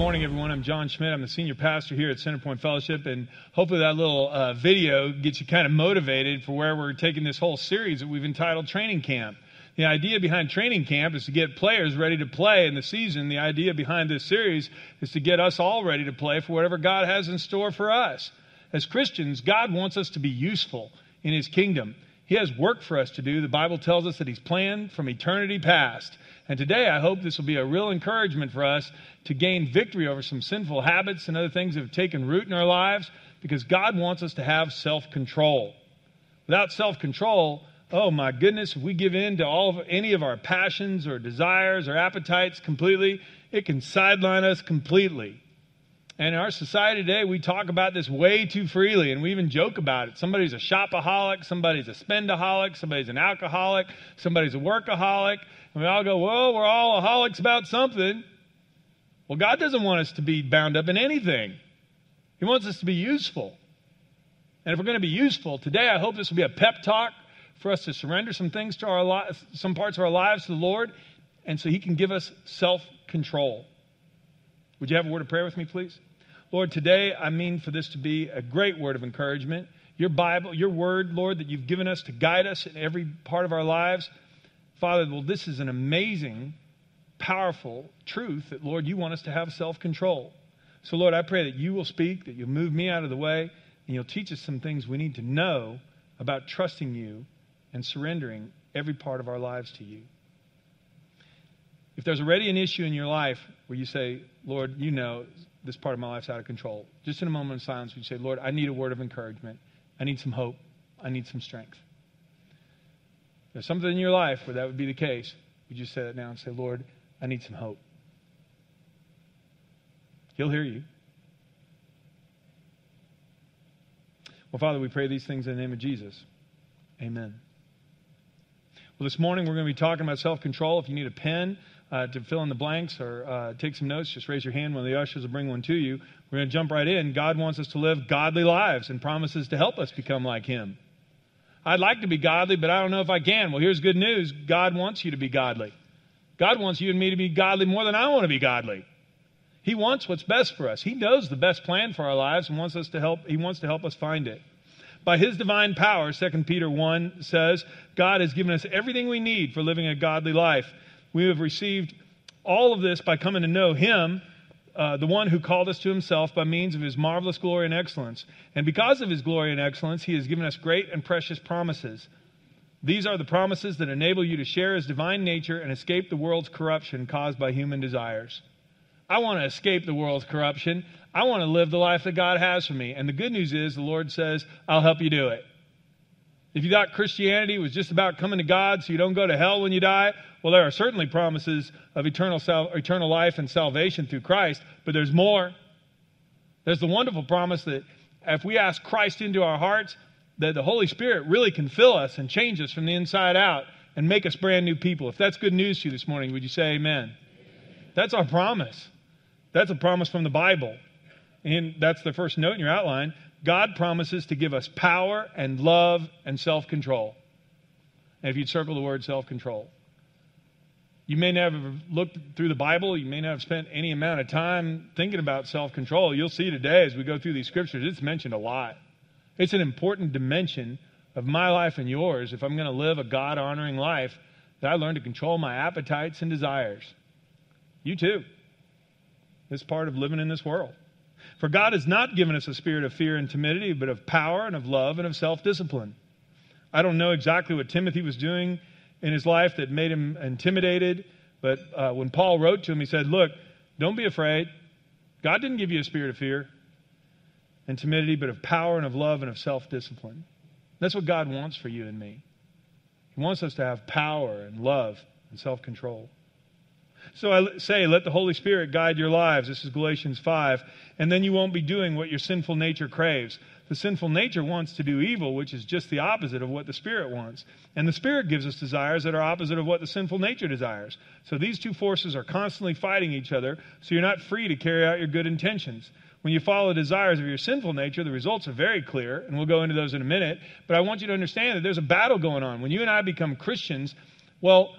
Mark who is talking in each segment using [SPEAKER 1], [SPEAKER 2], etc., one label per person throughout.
[SPEAKER 1] morning, everyone. I'm John Schmidt. I'm the senior pastor here at Centerpoint Fellowship, and hopefully that little uh, video gets you kind of motivated for where we're taking this whole series that we've entitled Training Camp. The idea behind training camp is to get players ready to play in the season. The idea behind this series is to get us all ready to play for whatever God has in store for us. As Christians, God wants us to be useful in His kingdom. He has work for us to do. The Bible tells us that He's planned from eternity past. And today, I hope this will be a real encouragement for us to gain victory over some sinful habits and other things that have taken root in our lives because God wants us to have self control. Without self control, oh my goodness, if we give in to all of any of our passions or desires or appetites completely, it can sideline us completely. And in our society today, we talk about this way too freely, and we even joke about it. Somebody's a shopaholic, somebody's a spendaholic, somebody's an alcoholic, somebody's a workaholic, and we all go, well, we're all aholics about something. Well, God doesn't want us to be bound up in anything, He wants us to be useful. And if we're going to be useful, today I hope this will be a pep talk for us to surrender some things to our lives, some parts of our lives to the Lord, and so He can give us self control. Would you have a word of prayer with me, please? Lord, today I mean for this to be a great word of encouragement. Your Bible, your word, Lord, that you've given us to guide us in every part of our lives. Father, well, this is an amazing, powerful truth that, Lord, you want us to have self control. So, Lord, I pray that you will speak, that you'll move me out of the way, and you'll teach us some things we need to know about trusting you and surrendering every part of our lives to you. If there's already an issue in your life where you say, Lord, you know this part of my life's out of control, just in a moment of silence, we'd say, Lord, I need a word of encouragement. I need some hope. I need some strength If there's something in your life where that would be the case, would you say that now and say, Lord, I need some hope? He'll hear you. Well, Father, we pray these things in the name of Jesus. Amen. Well, this morning we're going to be talking about self control. If you need a pen uh, to fill in the blanks or uh, take some notes, just raise your hand. One of the ushers will bring one to you. We're going to jump right in. God wants us to live godly lives and promises to help us become like Him. I'd like to be godly, but I don't know if I can. Well, here's good news God wants you to be godly. God wants you and me to be godly more than I want to be godly. He wants what's best for us. He knows the best plan for our lives and wants us to help he wants to help us find it. By his divine power, 2 Peter 1 says, God has given us everything we need for living a godly life. We have received all of this by coming to know him uh, the one who called us to himself by means of his marvelous glory and excellence. And because of his glory and excellence, he has given us great and precious promises. These are the promises that enable you to share his divine nature and escape the world's corruption caused by human desires. I want to escape the world's corruption. I want to live the life that God has for me. And the good news is, the Lord says, I'll help you do it. If you thought Christianity was just about coming to God so you don't go to hell when you die, well, there are certainly promises of eternal, sal- eternal life and salvation through Christ, but there's more. There's the wonderful promise that if we ask Christ into our hearts, that the Holy Spirit really can fill us and change us from the inside out and make us brand new people. If that's good news to you this morning, would you say amen? That's our promise. That's a promise from the Bible. And that's the first note in your outline. God promises to give us power and love and self control. And if you'd circle the word self control, you may never have looked through the Bible, you may not have spent any amount of time thinking about self control. You'll see today as we go through these scriptures, it's mentioned a lot. It's an important dimension of my life and yours if I'm going to live a God honoring life that I learn to control my appetites and desires. You too. It's part of living in this world. For God has not given us a spirit of fear and timidity, but of power and of love and of self discipline. I don't know exactly what Timothy was doing in his life that made him intimidated, but uh, when Paul wrote to him, he said, Look, don't be afraid. God didn't give you a spirit of fear and timidity, but of power and of love and of self discipline. That's what God wants for you and me. He wants us to have power and love and self control. So I say, let the Holy Spirit guide your lives. This is Galatians 5. And then you won't be doing what your sinful nature craves. The sinful nature wants to do evil, which is just the opposite of what the Spirit wants. And the Spirit gives us desires that are opposite of what the sinful nature desires. So these two forces are constantly fighting each other, so you're not free to carry out your good intentions. When you follow the desires of your sinful nature, the results are very clear, and we'll go into those in a minute. But I want you to understand that there's a battle going on. When you and I become Christians, well,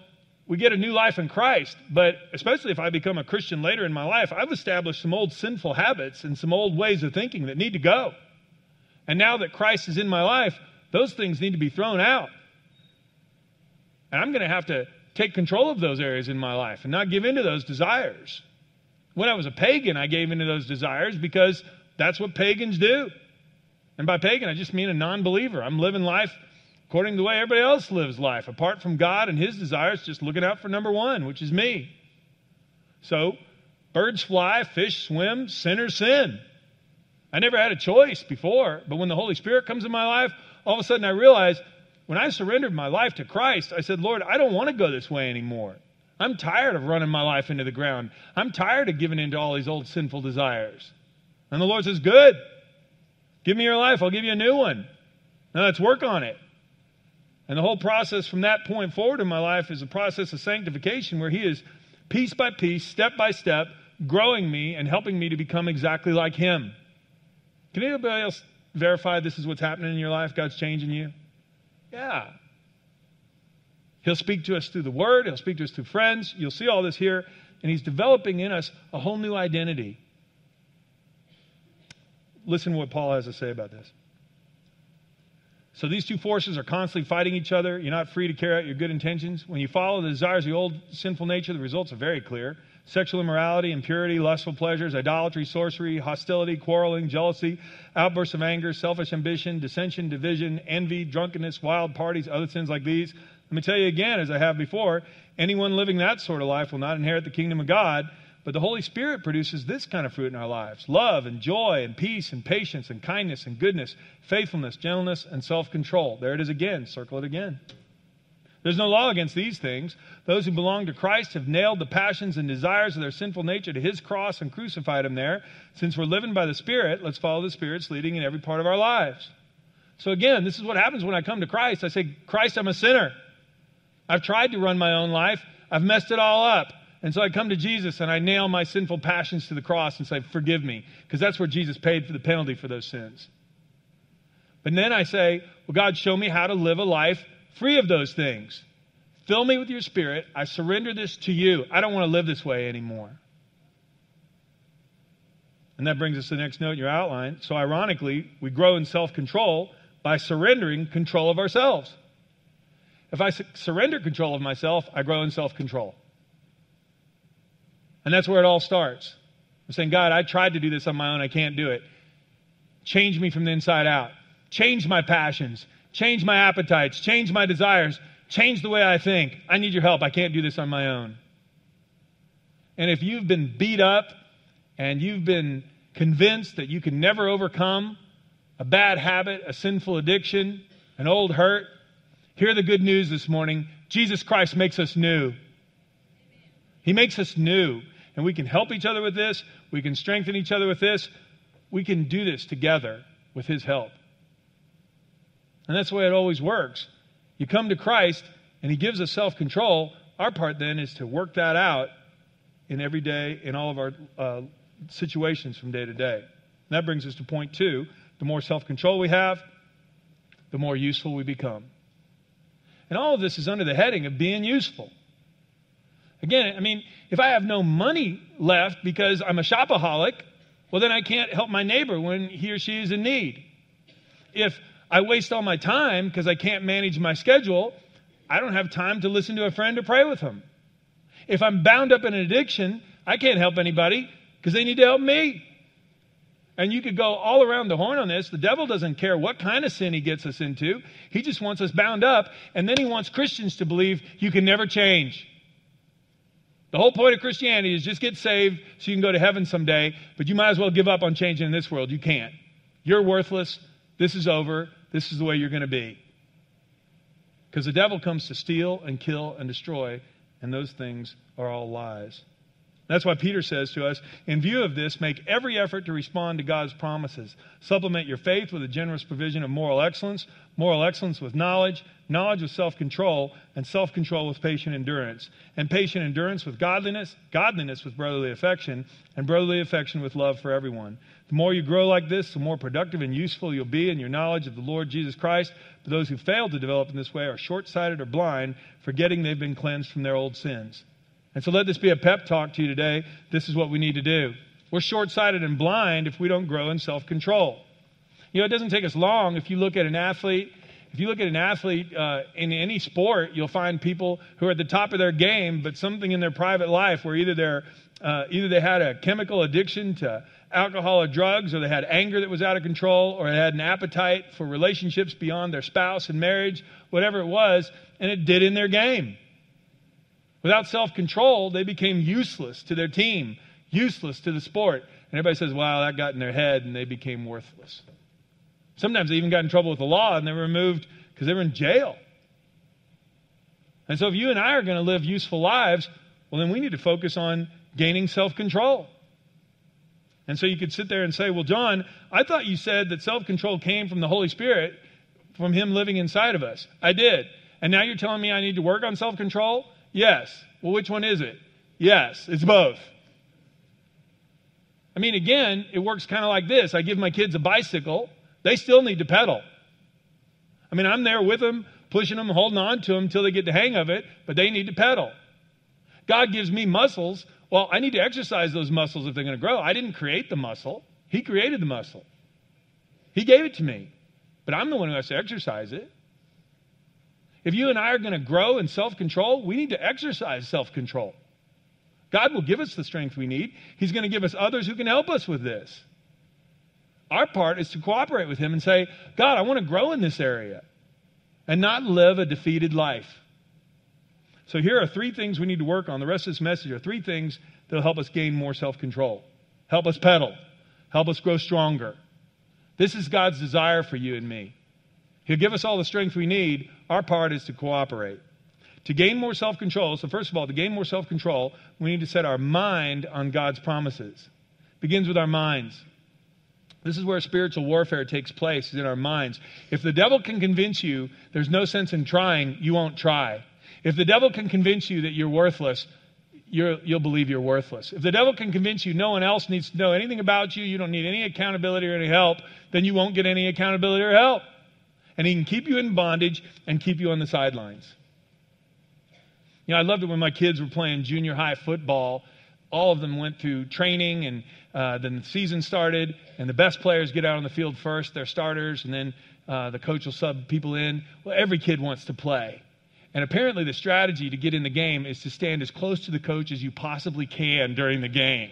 [SPEAKER 1] we get a new life in Christ, but especially if I become a Christian later in my life, I've established some old sinful habits and some old ways of thinking that need to go. And now that Christ is in my life, those things need to be thrown out. And I'm going to have to take control of those areas in my life and not give in to those desires. When I was a pagan, I gave in to those desires because that's what pagans do. And by pagan, I just mean a non believer. I'm living life according to the way everybody else lives life, apart from God and his desires, just looking out for number one, which is me. So, birds fly, fish swim, sinners sin. I never had a choice before, but when the Holy Spirit comes in my life, all of a sudden I realize when I surrendered my life to Christ, I said, Lord, I don't want to go this way anymore. I'm tired of running my life into the ground. I'm tired of giving into all these old sinful desires. And the Lord says, Good. Give me your life. I'll give you a new one. Now let's work on it. And the whole process from that point forward in my life is a process of sanctification where He is piece by piece, step by step, growing me and helping me to become exactly like Him. Can anybody else verify this is what's happening in your life? God's changing you? Yeah. He'll speak to us through the Word, He'll speak to us through friends. You'll see all this here. And He's developing in us a whole new identity. Listen to what Paul has to say about this. So these two forces are constantly fighting each other. You're not free to carry out your good intentions. When you follow the desires of the old sinful nature, the results are very clear sexual immorality, impurity, lustful pleasures, idolatry, sorcery, hostility, quarreling, jealousy, outbursts of anger, selfish ambition, dissension, division, envy, drunkenness, wild parties, other sins like these. Let me tell you again, as I have before, anyone living that sort of life will not inherit the kingdom of God. But the Holy Spirit produces this kind of fruit in our lives love and joy and peace and patience and kindness and goodness, faithfulness, gentleness, and self control. There it is again. Circle it again. There's no law against these things. Those who belong to Christ have nailed the passions and desires of their sinful nature to his cross and crucified him there. Since we're living by the Spirit, let's follow the Spirit's leading in every part of our lives. So, again, this is what happens when I come to Christ. I say, Christ, I'm a sinner. I've tried to run my own life, I've messed it all up. And so I come to Jesus and I nail my sinful passions to the cross and say, Forgive me, because that's where Jesus paid for the penalty for those sins. But then I say, Well, God, show me how to live a life free of those things. Fill me with your spirit. I surrender this to you. I don't want to live this way anymore. And that brings us to the next note in your outline. So, ironically, we grow in self control by surrendering control of ourselves. If I su- surrender control of myself, I grow in self control. And that's where it all starts. I'm saying, God, I tried to do this on my own. I can't do it. Change me from the inside out. Change my passions. Change my appetites. Change my desires. Change the way I think. I need your help. I can't do this on my own. And if you've been beat up and you've been convinced that you can never overcome a bad habit, a sinful addiction, an old hurt, hear the good news this morning. Jesus Christ makes us new. He makes us new. And we can help each other with this. We can strengthen each other with this. We can do this together with His help. And that's the way it always works. You come to Christ, and He gives us self control. Our part then is to work that out in every day, in all of our uh, situations from day to day. And that brings us to point two. The more self control we have, the more useful we become. And all of this is under the heading of being useful. Again, I mean, if I have no money left because I'm a shopaholic, well, then I can't help my neighbor when he or she is in need. If I waste all my time because I can't manage my schedule, I don't have time to listen to a friend or pray with them. If I'm bound up in an addiction, I can't help anybody because they need to help me. And you could go all around the horn on this. The devil doesn't care what kind of sin he gets us into. He just wants us bound up, and then he wants Christians to believe you can never change. The whole point of Christianity is just get saved so you can go to heaven someday, but you might as well give up on changing in this world. You can't. You're worthless. This is over. This is the way you're going to be. Because the devil comes to steal and kill and destroy, and those things are all lies. That's why Peter says to us, in view of this, make every effort to respond to God's promises. Supplement your faith with a generous provision of moral excellence, moral excellence with knowledge, knowledge with self control, and self control with patient endurance, and patient endurance with godliness, godliness with brotherly affection, and brotherly affection with love for everyone. The more you grow like this, the more productive and useful you'll be in your knowledge of the Lord Jesus Christ. But those who fail to develop in this way are short sighted or blind, forgetting they've been cleansed from their old sins. And so let this be a pep talk to you today. This is what we need to do. We're short sighted and blind if we don't grow in self control. You know, it doesn't take us long. If you look at an athlete, if you look at an athlete uh, in any sport, you'll find people who are at the top of their game, but something in their private life where either they're uh, either they had a chemical addiction to alcohol or drugs, or they had anger that was out of control, or they had an appetite for relationships beyond their spouse and marriage, whatever it was, and it did in their game. Without self control, they became useless to their team, useless to the sport. And everybody says, wow, that got in their head and they became worthless. Sometimes they even got in trouble with the law and they were removed because they were in jail. And so if you and I are going to live useful lives, well, then we need to focus on gaining self control. And so you could sit there and say, well, John, I thought you said that self control came from the Holy Spirit, from Him living inside of us. I did. And now you're telling me I need to work on self control? Yes. Well, which one is it? Yes, it's both. I mean, again, it works kind of like this I give my kids a bicycle, they still need to pedal. I mean, I'm there with them, pushing them, holding on to them until they get the hang of it, but they need to pedal. God gives me muscles. Well, I need to exercise those muscles if they're going to grow. I didn't create the muscle, He created the muscle. He gave it to me, but I'm the one who has to exercise it. If you and I are going to grow in self control, we need to exercise self control. God will give us the strength we need. He's going to give us others who can help us with this. Our part is to cooperate with Him and say, God, I want to grow in this area and not live a defeated life. So here are three things we need to work on. The rest of this message are three things that will help us gain more self control, help us pedal, help us grow stronger. This is God's desire for you and me. He'll give us all the strength we need. Our part is to cooperate. To gain more self control, so first of all, to gain more self control, we need to set our mind on God's promises. It begins with our minds. This is where spiritual warfare takes place, is in our minds. If the devil can convince you there's no sense in trying, you won't try. If the devil can convince you that you're worthless, you will believe you're worthless. If the devil can convince you no one else needs to know anything about you, you don't need any accountability or any help, then you won't get any accountability or help and he can keep you in bondage and keep you on the sidelines. You know, I loved it when my kids were playing junior high football. All of them went through training, and uh, then the season started, and the best players get out on the field first, they're starters, and then uh, the coach will sub people in. Well, every kid wants to play. And apparently, the strategy to get in the game is to stand as close to the coach as you possibly can during the game.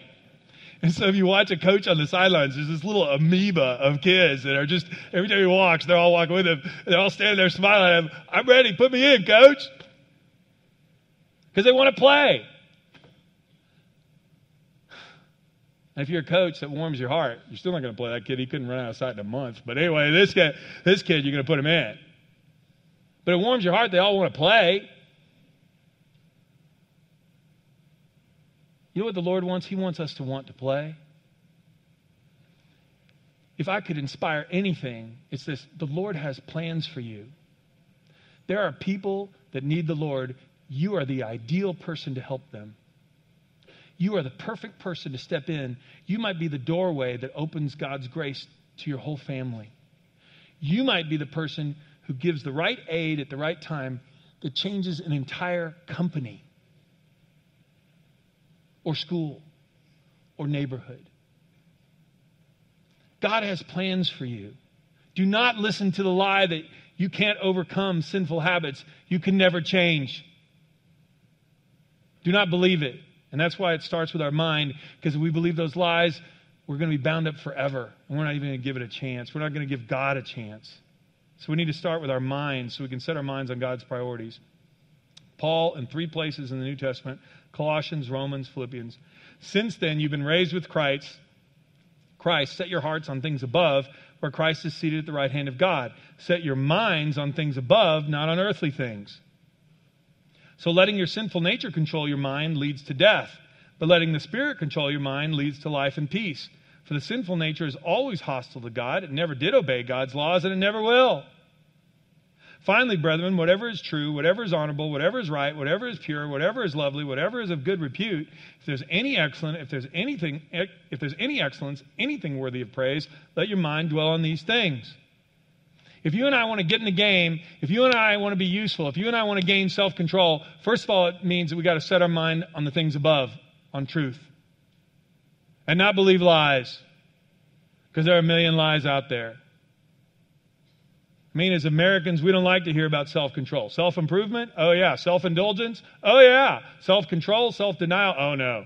[SPEAKER 1] And so if you watch a coach on the sidelines, there's this little amoeba of kids that are just, every time he walks, they're all walking with him. They're all standing there smiling at him. I'm ready. Put me in, coach. Because they want to play. And if you're a coach that warms your heart, you're still not going to play that kid. He couldn't run outside in a month. But anyway, this kid, this kid, you're going to put him in. But it warms your heart. They all want to play. You know what the Lord wants? He wants us to want to play. If I could inspire anything, it's this the Lord has plans for you. There are people that need the Lord. You are the ideal person to help them. You are the perfect person to step in. You might be the doorway that opens God's grace to your whole family. You might be the person who gives the right aid at the right time that changes an entire company or school or neighborhood. God has plans for you. Do not listen to the lie that you can't overcome sinful habits, you can never change. Do not believe it. And that's why it starts with our mind, because if we believe those lies, we're going to be bound up forever. And we're not even going to give it a chance. We're not going to give God a chance. So we need to start with our minds so we can set our minds on God's priorities. Paul, in three places in the New Testament, Colossians, Romans, Philippians. Since then, you've been raised with Christ. Christ, set your hearts on things above, where Christ is seated at the right hand of God. Set your minds on things above, not on earthly things. So, letting your sinful nature control your mind leads to death, But letting the Spirit control your mind leads to life and peace. For the sinful nature is always hostile to God. It never did obey God's laws, and it never will. Finally, brethren, whatever is true, whatever is honorable, whatever is right, whatever is pure, whatever is lovely, whatever is of good repute, if there's any excellent, if there's anything, if there's any excellence, anything worthy of praise, let your mind dwell on these things. If you and I want to get in the game, if you and I want to be useful, if you and I want to gain self control, first of all, it means that we got to set our mind on the things above, on truth, and not believe lies, because there are a million lies out there. I mean, as Americans, we don't like to hear about self control. Self improvement? Oh, yeah. Self indulgence? Oh, yeah. Self control? Self denial? Oh, no.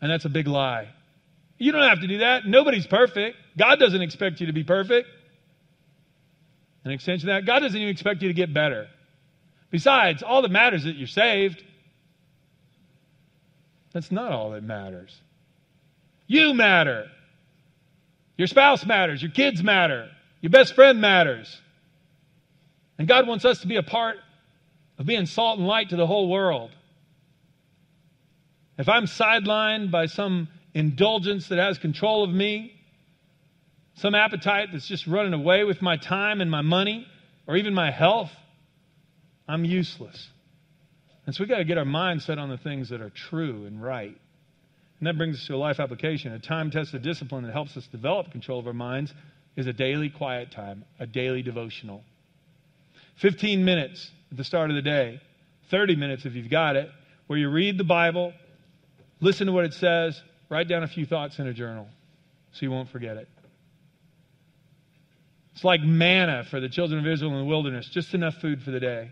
[SPEAKER 1] And that's a big lie. You don't have to do that. Nobody's perfect. God doesn't expect you to be perfect. An extension of that, God doesn't even expect you to get better. Besides, all that matters is that you're saved. That's not all that matters. You matter. Your spouse matters. Your kids matter. Your best friend matters. And God wants us to be a part of being salt and light to the whole world. If I'm sidelined by some indulgence that has control of me, some appetite that's just running away with my time and my money, or even my health, I'm useless. And so we've got to get our mind set on the things that are true and right. And that brings us to a life application. A time tested discipline that helps us develop control of our minds is a daily quiet time, a daily devotional. 15 minutes at the start of the day, 30 minutes if you've got it, where you read the Bible, listen to what it says, write down a few thoughts in a journal so you won't forget it. It's like manna for the children of Israel in the wilderness, just enough food for the day.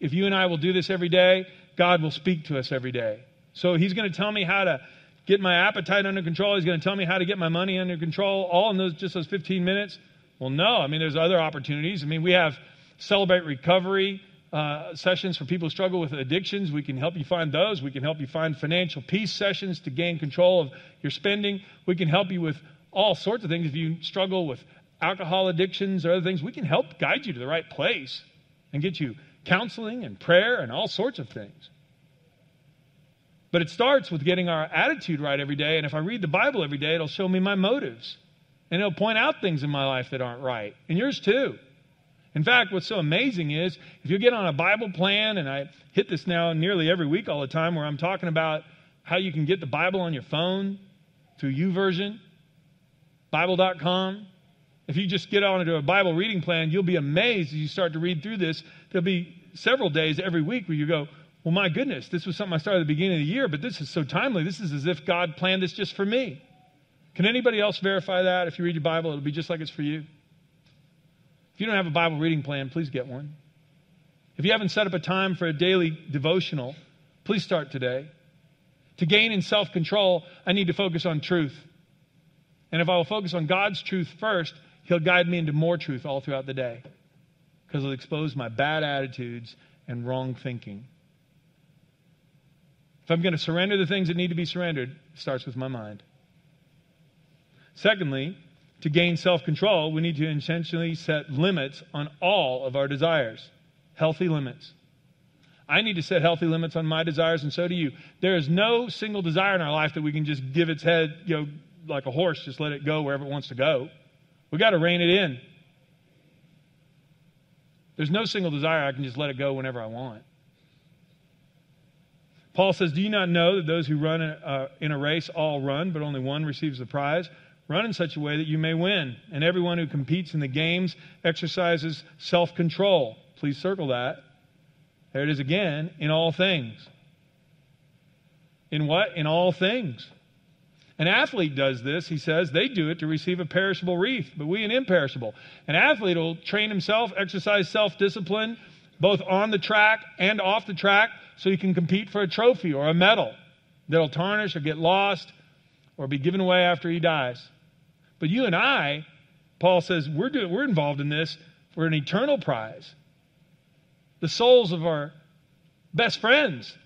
[SPEAKER 1] If you and I will do this every day, God will speak to us every day. So he's going to tell me how to get my appetite under control. He's going to tell me how to get my money under control, all in those just those 15 minutes. Well, no. I mean, there's other opportunities. I mean, we have celebrate recovery uh, sessions for people who struggle with addictions. We can help you find those. We can help you find financial peace sessions to gain control of your spending. We can help you with all sorts of things. If you struggle with alcohol addictions or other things, we can help guide you to the right place and get you counseling and prayer and all sorts of things. But it starts with getting our attitude right every day. And if I read the Bible every day, it'll show me my motives. And it'll point out things in my life that aren't right. And yours too. In fact, what's so amazing is if you get on a Bible plan, and I hit this now nearly every week all the time, where I'm talking about how you can get the Bible on your phone through YouVersion, Bible.com. If you just get onto a Bible reading plan, you'll be amazed as you start to read through this. There'll be several days every week where you go, well, my goodness, this was something I started at the beginning of the year, but this is so timely. This is as if God planned this just for me. Can anybody else verify that? If you read your Bible, it'll be just like it's for you. If you don't have a Bible reading plan, please get one. If you haven't set up a time for a daily devotional, please start today. To gain in self control, I need to focus on truth. And if I will focus on God's truth first, He'll guide me into more truth all throughout the day because He'll expose my bad attitudes and wrong thinking. If I'm going to surrender the things that need to be surrendered, it starts with my mind. Secondly, to gain self control, we need to intentionally set limits on all of our desires, healthy limits. I need to set healthy limits on my desires, and so do you. There is no single desire in our life that we can just give its head, you know, like a horse, just let it go wherever it wants to go. We got to rein it in. There's no single desire I can just let it go whenever I want. Paul says, Do you not know that those who run uh, in a race all run, but only one receives the prize? Run in such a way that you may win. And everyone who competes in the games exercises self control. Please circle that. There it is again, in all things. In what? In all things. An athlete does this, he says, they do it to receive a perishable wreath, but we an imperishable. An athlete will train himself, exercise self discipline, both on the track and off the track, so you can compete for a trophy or a medal that'll tarnish or get lost or be given away after he dies. But you and I, Paul says, we're, doing, we're involved in this for an eternal prize. The souls of our best friends,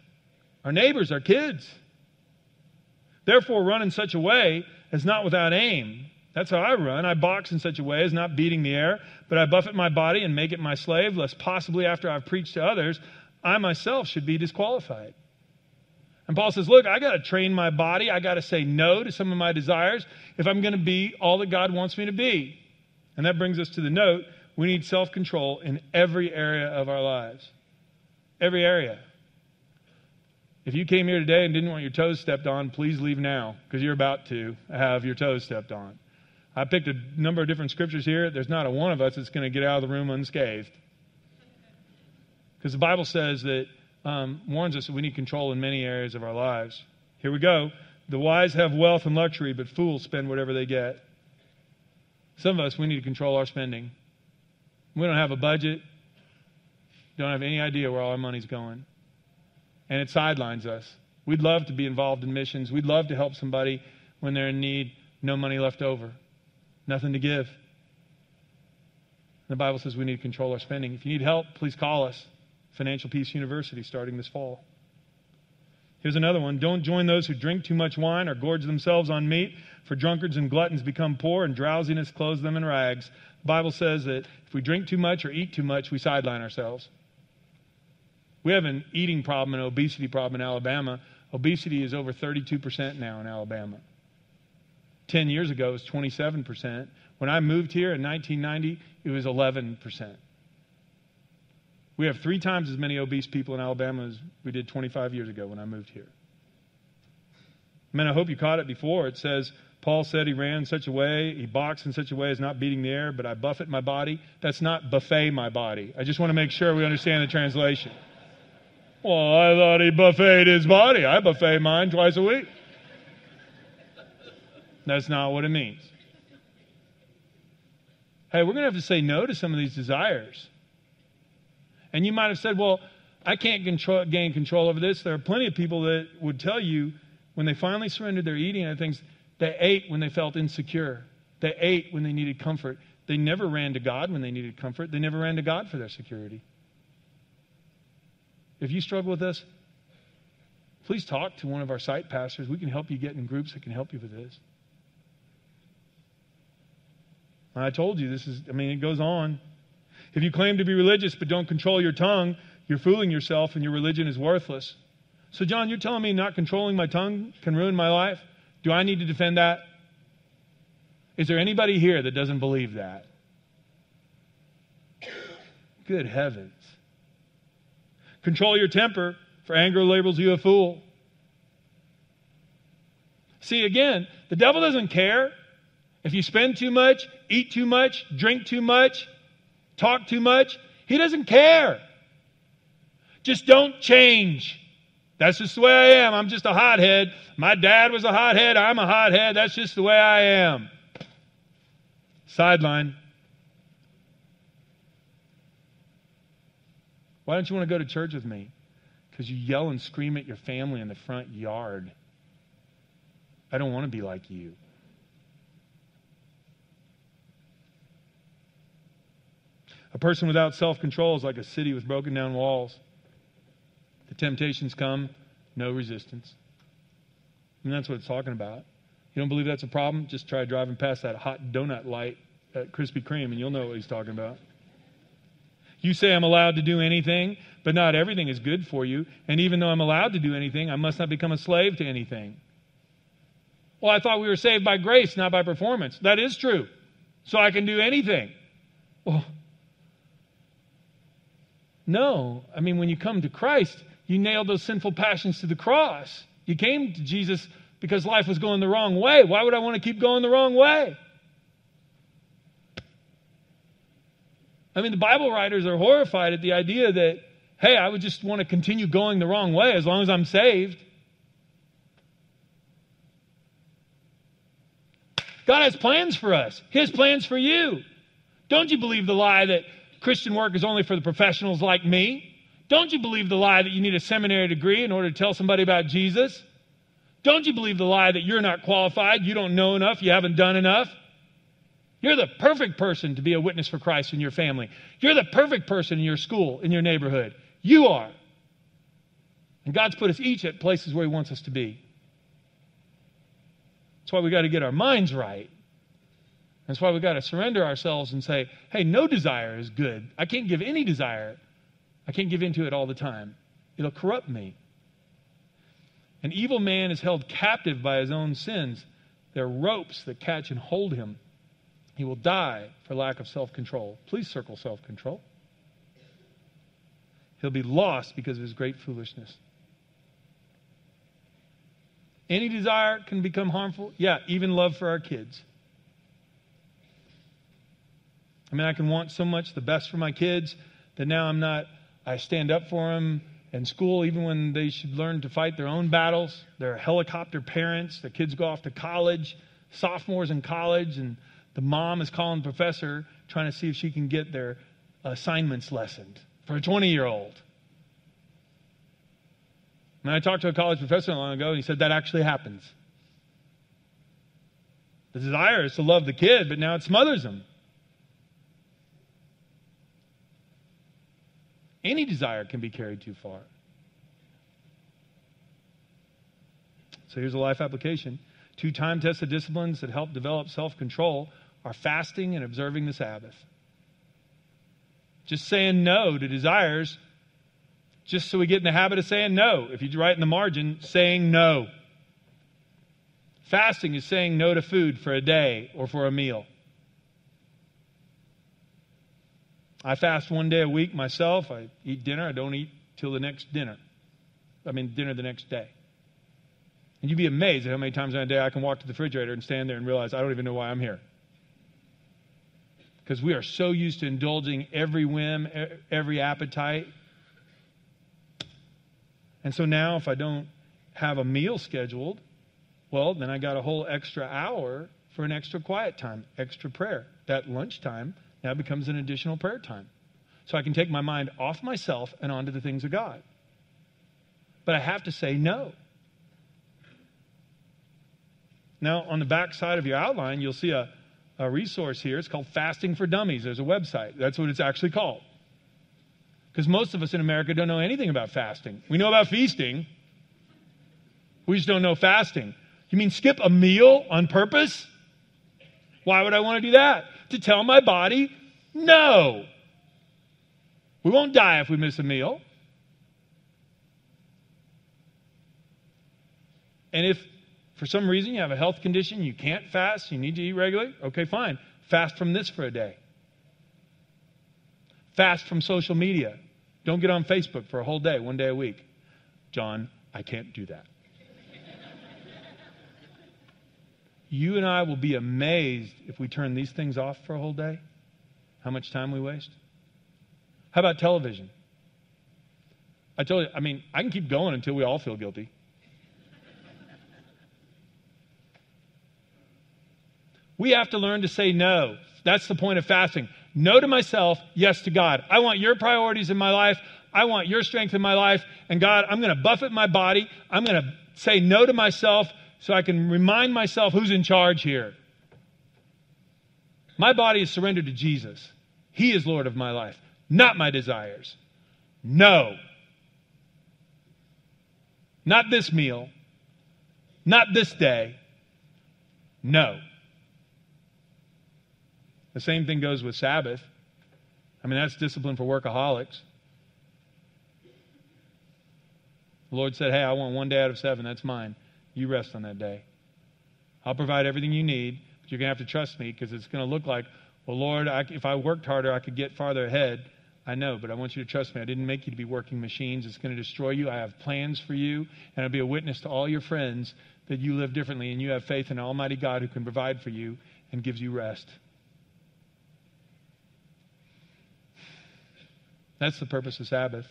[SPEAKER 1] our neighbors, our kids. Therefore, run in such a way as not without aim. That's how I run. I box in such a way as not beating the air, but I buffet my body and make it my slave, lest possibly after I've preached to others, I myself should be disqualified. And Paul says, Look, I got to train my body. I got to say no to some of my desires if I'm going to be all that God wants me to be. And that brings us to the note we need self control in every area of our lives. Every area. If you came here today and didn't want your toes stepped on, please leave now because you're about to have your toes stepped on. I picked a number of different scriptures here. There's not a one of us that's going to get out of the room unscathed. Because the Bible says that, um, warns us that we need control in many areas of our lives. Here we go. The wise have wealth and luxury, but fools spend whatever they get. Some of us, we need to control our spending. We don't have a budget, don't have any idea where all our money's going and it sidelines us. We'd love to be involved in missions. We'd love to help somebody when they're in need, no money left over, nothing to give. The Bible says we need to control our spending. If you need help, please call us. Financial Peace University starting this fall. Here's another one. Don't join those who drink too much wine or gorge themselves on meat, for drunkards and gluttons become poor and drowsiness clothes them in rags. The Bible says that if we drink too much or eat too much, we sideline ourselves. We have an eating problem, an obesity problem in Alabama. Obesity is over 32% now in Alabama. 10 years ago, it was 27%. When I moved here in 1990, it was 11%. We have three times as many obese people in Alabama as we did 25 years ago when I moved here. I mean, I hope you caught it before. It says, Paul said he ran in such a way, he boxed in such a way as not beating the air, but I buffet my body. That's not buffet my body. I just want to make sure we understand the translation. Well, I thought he buffeted his body. I buffet mine twice a week. That's not what it means. Hey, we're going to have to say no to some of these desires. And you might have said, well, I can't control, gain control over this. There are plenty of people that would tell you when they finally surrendered their eating and things, they ate when they felt insecure. They ate when they needed comfort. They never ran to God when they needed comfort. They never ran to God for their security. If you struggle with this, please talk to one of our site pastors. We can help you get in groups that can help you with this. I told you this is, I mean, it goes on. If you claim to be religious but don't control your tongue, you're fooling yourself and your religion is worthless. So, John, you're telling me not controlling my tongue can ruin my life? Do I need to defend that? Is there anybody here that doesn't believe that? Good heavens. Control your temper, for anger labels you a fool. See, again, the devil doesn't care if you spend too much, eat too much, drink too much, talk too much. He doesn't care. Just don't change. That's just the way I am. I'm just a hothead. My dad was a hothead. I'm a hothead. That's just the way I am. Sideline. Why don't you want to go to church with me? Because you yell and scream at your family in the front yard. I don't want to be like you. A person without self control is like a city with broken down walls. The temptations come, no resistance. And that's what it's talking about. You don't believe that's a problem? Just try driving past that hot donut light at Krispy Kreme and you'll know what he's talking about. You say I'm allowed to do anything, but not everything is good for you. And even though I'm allowed to do anything, I must not become a slave to anything. Well, I thought we were saved by grace, not by performance. That is true. So I can do anything. Well, no. I mean, when you come to Christ, you nailed those sinful passions to the cross. You came to Jesus because life was going the wrong way. Why would I want to keep going the wrong way? I mean, the Bible writers are horrified at the idea that, hey, I would just want to continue going the wrong way as long as I'm saved. God has plans for us, His plans for you. Don't you believe the lie that Christian work is only for the professionals like me? Don't you believe the lie that you need a seminary degree in order to tell somebody about Jesus? Don't you believe the lie that you're not qualified, you don't know enough, you haven't done enough? You're the perfect person to be a witness for Christ in your family. You're the perfect person in your school, in your neighborhood. You are. And God's put us each at places where He wants us to be. That's why we got to get our minds right. That's why we've got to surrender ourselves and say, hey, no desire is good. I can't give any desire I can't give into it all the time. It'll corrupt me. An evil man is held captive by his own sins. There are ropes that catch and hold him. He will die for lack of self control. Please circle self control. He'll be lost because of his great foolishness. Any desire can become harmful. Yeah, even love for our kids. I mean, I can want so much the best for my kids that now I'm not, I stand up for them in school, even when they should learn to fight their own battles. They're helicopter parents, their kids go off to college, sophomores in college, and the mom is calling the professor trying to see if she can get their assignments lessened for a 20 year old. And I talked to a college professor long ago, and he said that actually happens. The desire is to love the kid, but now it smothers them. Any desire can be carried too far. So here's a life application. Two time tested disciplines that help develop self control are fasting and observing the Sabbath. Just saying no to desires, just so we get in the habit of saying no. If you write in the margin, saying no. Fasting is saying no to food for a day or for a meal. I fast one day a week myself. I eat dinner. I don't eat till the next dinner. I mean, dinner the next day. And you'd be amazed at how many times in a day I can walk to the refrigerator and stand there and realize I don't even know why I'm here. Because we are so used to indulging every whim, every appetite. And so now, if I don't have a meal scheduled, well, then I got a whole extra hour for an extra quiet time, extra prayer. That lunchtime now becomes an additional prayer time. So I can take my mind off myself and onto the things of God. But I have to say no. Now, on the back side of your outline, you'll see a, a resource here. It's called Fasting for Dummies. There's a website. That's what it's actually called. Because most of us in America don't know anything about fasting. We know about feasting, we just don't know fasting. You mean skip a meal on purpose? Why would I want to do that? To tell my body no. We won't die if we miss a meal. And if for some reason you have a health condition, you can't fast, you need to eat regularly, okay, fine. Fast from this for a day. Fast from social media. Don't get on Facebook for a whole day, one day a week. John, I can't do that. You and I will be amazed if we turn these things off for a whole day, how much time we waste. How about television? I told you, I mean, I can keep going until we all feel guilty. we have to learn to say no. That's the point of fasting. No to myself, yes to God. I want your priorities in my life. I want your strength in my life. And God, I'm going to buffet my body. I'm going to say no to myself so I can remind myself who's in charge here. My body is surrendered to Jesus. He is Lord of my life, not my desires. No. Not this meal. Not this day. No. The same thing goes with Sabbath. I mean, that's discipline for workaholics. The Lord said, Hey, I want one day out of seven. That's mine. You rest on that day. I'll provide everything you need, but you're going to have to trust me because it's going to look like, well, Lord, I, if I worked harder, I could get farther ahead. I know, but I want you to trust me. I didn't make you to be working machines. It's going to destroy you. I have plans for you, and I'll be a witness to all your friends that you live differently and you have faith in Almighty God who can provide for you and gives you rest. That's the purpose of Sabbath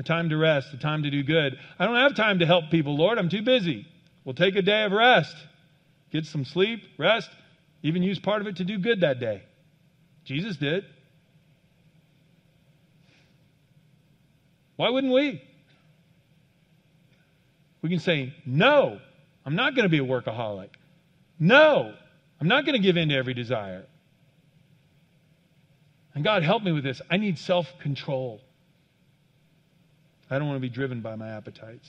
[SPEAKER 1] a time to rest, a time to do good. I don't have time to help people, Lord. I'm too busy. We'll take a day of rest, get some sleep, rest, even use part of it to do good that day. Jesus did. Why wouldn't we? We can say, No, I'm not going to be a workaholic. No, I'm not going to give in to every desire. And God, help me with this. I need self control. I don't want to be driven by my appetites.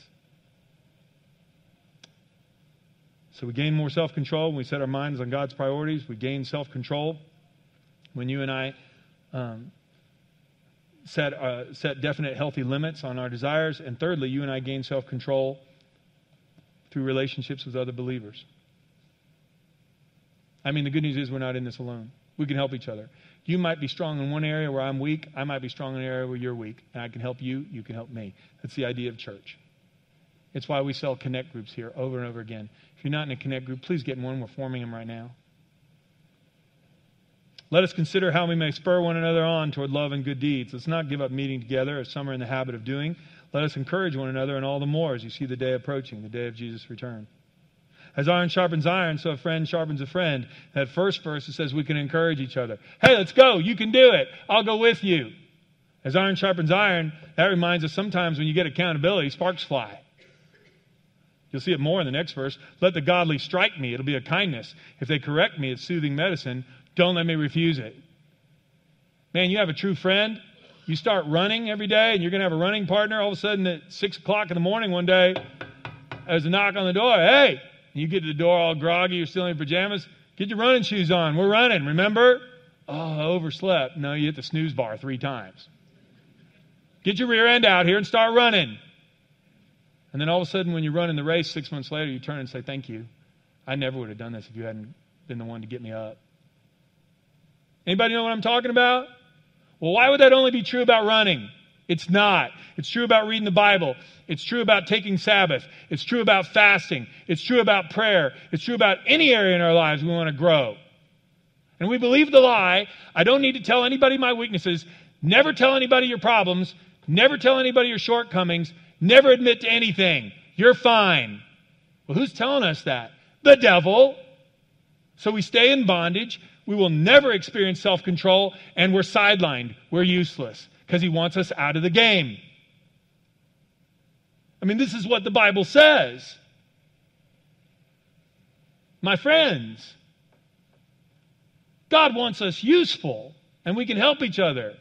[SPEAKER 1] So we gain more self control when we set our minds on God's priorities. We gain self control when you and I um, set, uh, set definite healthy limits on our desires. And thirdly, you and I gain self control through relationships with other believers. I mean, the good news is we're not in this alone. We can help each other. You might be strong in one area where I'm weak. I might be strong in an area where you're weak. And I can help you. You can help me. That's the idea of church. It's why we sell connect groups here over and over again. If you're not in a connect group, please get in one. We're forming them right now. Let us consider how we may spur one another on toward love and good deeds. Let's not give up meeting together as some are in the habit of doing. Let us encourage one another, and all the more as you see the day approaching, the day of Jesus' return. As iron sharpens iron, so a friend sharpens a friend. That first verse, it says we can encourage each other. Hey, let's go. You can do it. I'll go with you. As iron sharpens iron, that reminds us sometimes when you get accountability, sparks fly. You'll see it more in the next verse. Let the godly strike me. It'll be a kindness. If they correct me, it's soothing medicine. Don't let me refuse it. Man, you have a true friend. You start running every day, and you're going to have a running partner. All of a sudden, at 6 o'clock in the morning one day, there's a knock on the door. Hey, you get to the door all groggy, you're still in your pajamas. Get your running shoes on. We're running, remember? Oh, I overslept. No, you hit the snooze bar three times. Get your rear end out here and start running. And then all of a sudden, when you run in the race six months later, you turn and say, Thank you. I never would have done this if you hadn't been the one to get me up. Anybody know what I'm talking about? Well, why would that only be true about running? It's not. It's true about reading the Bible. It's true about taking Sabbath. It's true about fasting. It's true about prayer. It's true about any area in our lives we want to grow. And we believe the lie I don't need to tell anybody my weaknesses. Never tell anybody your problems. Never tell anybody your shortcomings. Never admit to anything. You're fine. Well, who's telling us that? The devil. So we stay in bondage. We will never experience self control, and we're sidelined. We're useless because he wants us out of the game. I mean, this is what the Bible says. My friends, God wants us useful, and we can help each other.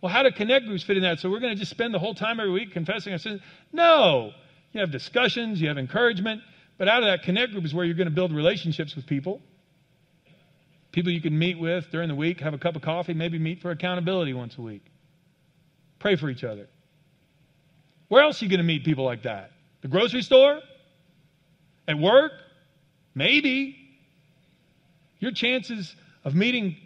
[SPEAKER 1] Well, how do connect groups fit in that? So we're going to just spend the whole time every week confessing our sins? No. You have discussions, you have encouragement, but out of that connect group is where you're going to build relationships with people. People you can meet with during the week, have a cup of coffee, maybe meet for accountability once a week. Pray for each other. Where else are you going to meet people like that? The grocery store? At work? Maybe. Your chances of meeting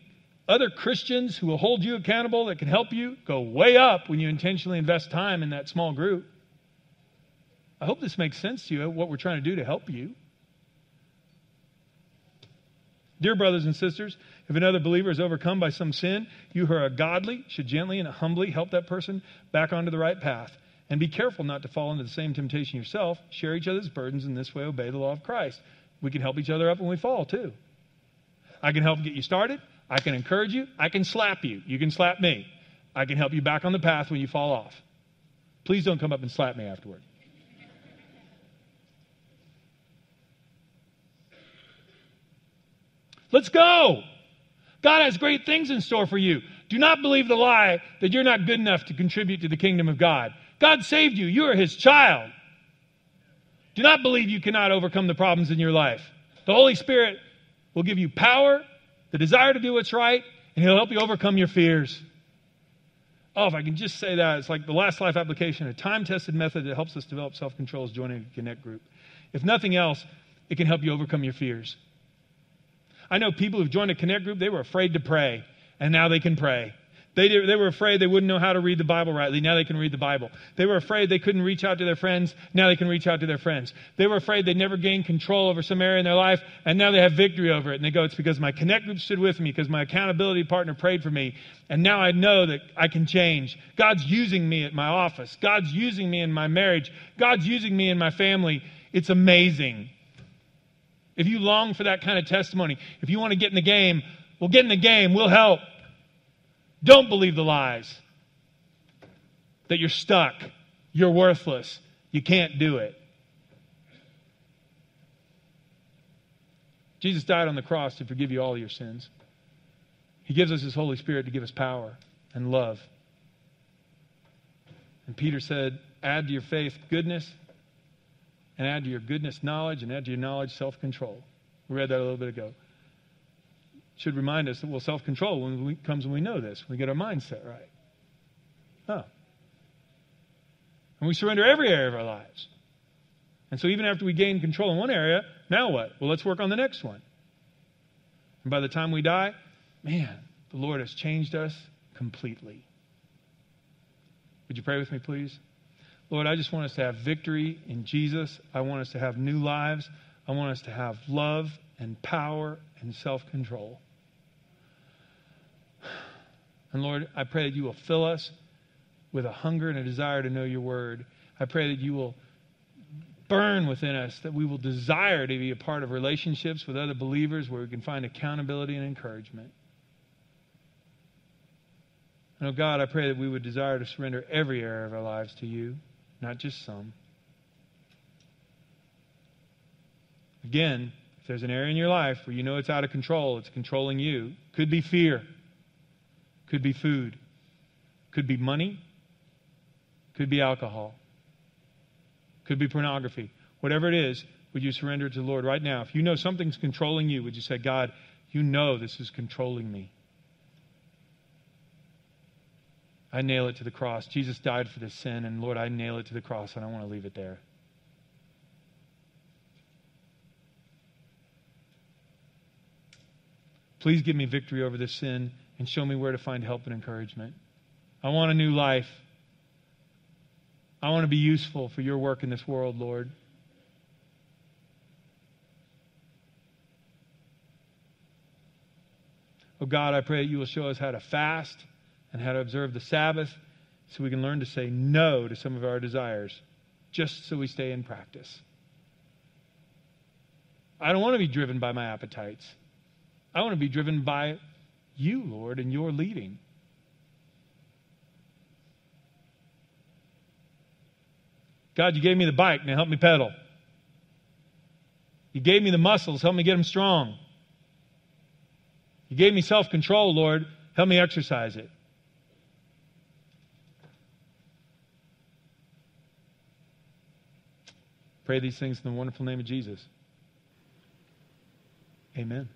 [SPEAKER 1] other Christians who will hold you accountable, that can help you, go way up when you intentionally invest time in that small group. I hope this makes sense to you, what we're trying to do to help you. Dear brothers and sisters, if another believer is overcome by some sin, you who are godly should gently and humbly help that person back onto the right path. And be careful not to fall into the same temptation yourself. Share each other's burdens, and this way obey the law of Christ. We can help each other up when we fall, too. I can help get you started. I can encourage you. I can slap you. You can slap me. I can help you back on the path when you fall off. Please don't come up and slap me afterward. Let's go. God has great things in store for you. Do not believe the lie that you're not good enough to contribute to the kingdom of God. God saved you. You are his child. Do not believe you cannot overcome the problems in your life. The Holy Spirit will give you power the desire to do what's right, and He'll help you overcome your fears. Oh, if I can just say that, it's like the last life application, a time tested method that helps us develop self control is joining a Connect group. If nothing else, it can help you overcome your fears. I know people who've joined a Connect group, they were afraid to pray, and now they can pray. They, did, they were afraid they wouldn't know how to read the Bible rightly. Now they can read the Bible. They were afraid they couldn't reach out to their friends. Now they can reach out to their friends. They were afraid they'd never gain control over some area in their life. And now they have victory over it. And they go, it's because my connect group stood with me, because my accountability partner prayed for me. And now I know that I can change. God's using me at my office. God's using me in my marriage. God's using me in my family. It's amazing. If you long for that kind of testimony, if you want to get in the game, we'll get in the game. We'll help. Don't believe the lies that you're stuck, you're worthless, you can't do it. Jesus died on the cross to forgive you all your sins. He gives us His Holy Spirit to give us power and love. And Peter said, Add to your faith goodness, and add to your goodness knowledge, and add to your knowledge self control. We read that a little bit ago should remind us that, well, self control comes when we know this, we get our mindset right. Huh. And we surrender every area of our lives. And so even after we gain control in one area, now what? Well, let's work on the next one. And by the time we die, man, the Lord has changed us completely. Would you pray with me, please? Lord, I just want us to have victory in Jesus. I want us to have new lives. I want us to have love and power and self control. And Lord, I pray that you will fill us with a hunger and a desire to know your word. I pray that you will burn within us, that we will desire to be a part of relationships with other believers where we can find accountability and encouragement. And oh God, I pray that we would desire to surrender every area of our lives to you, not just some. Again, if there's an area in your life where you know it's out of control, it's controlling you, could be fear, could be food, could be money, could be alcohol, could be pornography. Whatever it is, would you surrender it to the Lord right now? If you know something's controlling you, would you say, God, you know this is controlling me? I nail it to the cross. Jesus died for this sin, and Lord, I nail it to the cross, and I want to leave it there. Please give me victory over this sin and show me where to find help and encouragement. I want a new life. I want to be useful for your work in this world, Lord. Oh God, I pray that you will show us how to fast and how to observe the Sabbath so we can learn to say no to some of our desires just so we stay in practice. I don't want to be driven by my appetites. I want to be driven by you, Lord, and your leading. God, you gave me the bike, now help me pedal. You gave me the muscles, help me get them strong. You gave me self control, Lord, help me exercise it. Pray these things in the wonderful name of Jesus. Amen.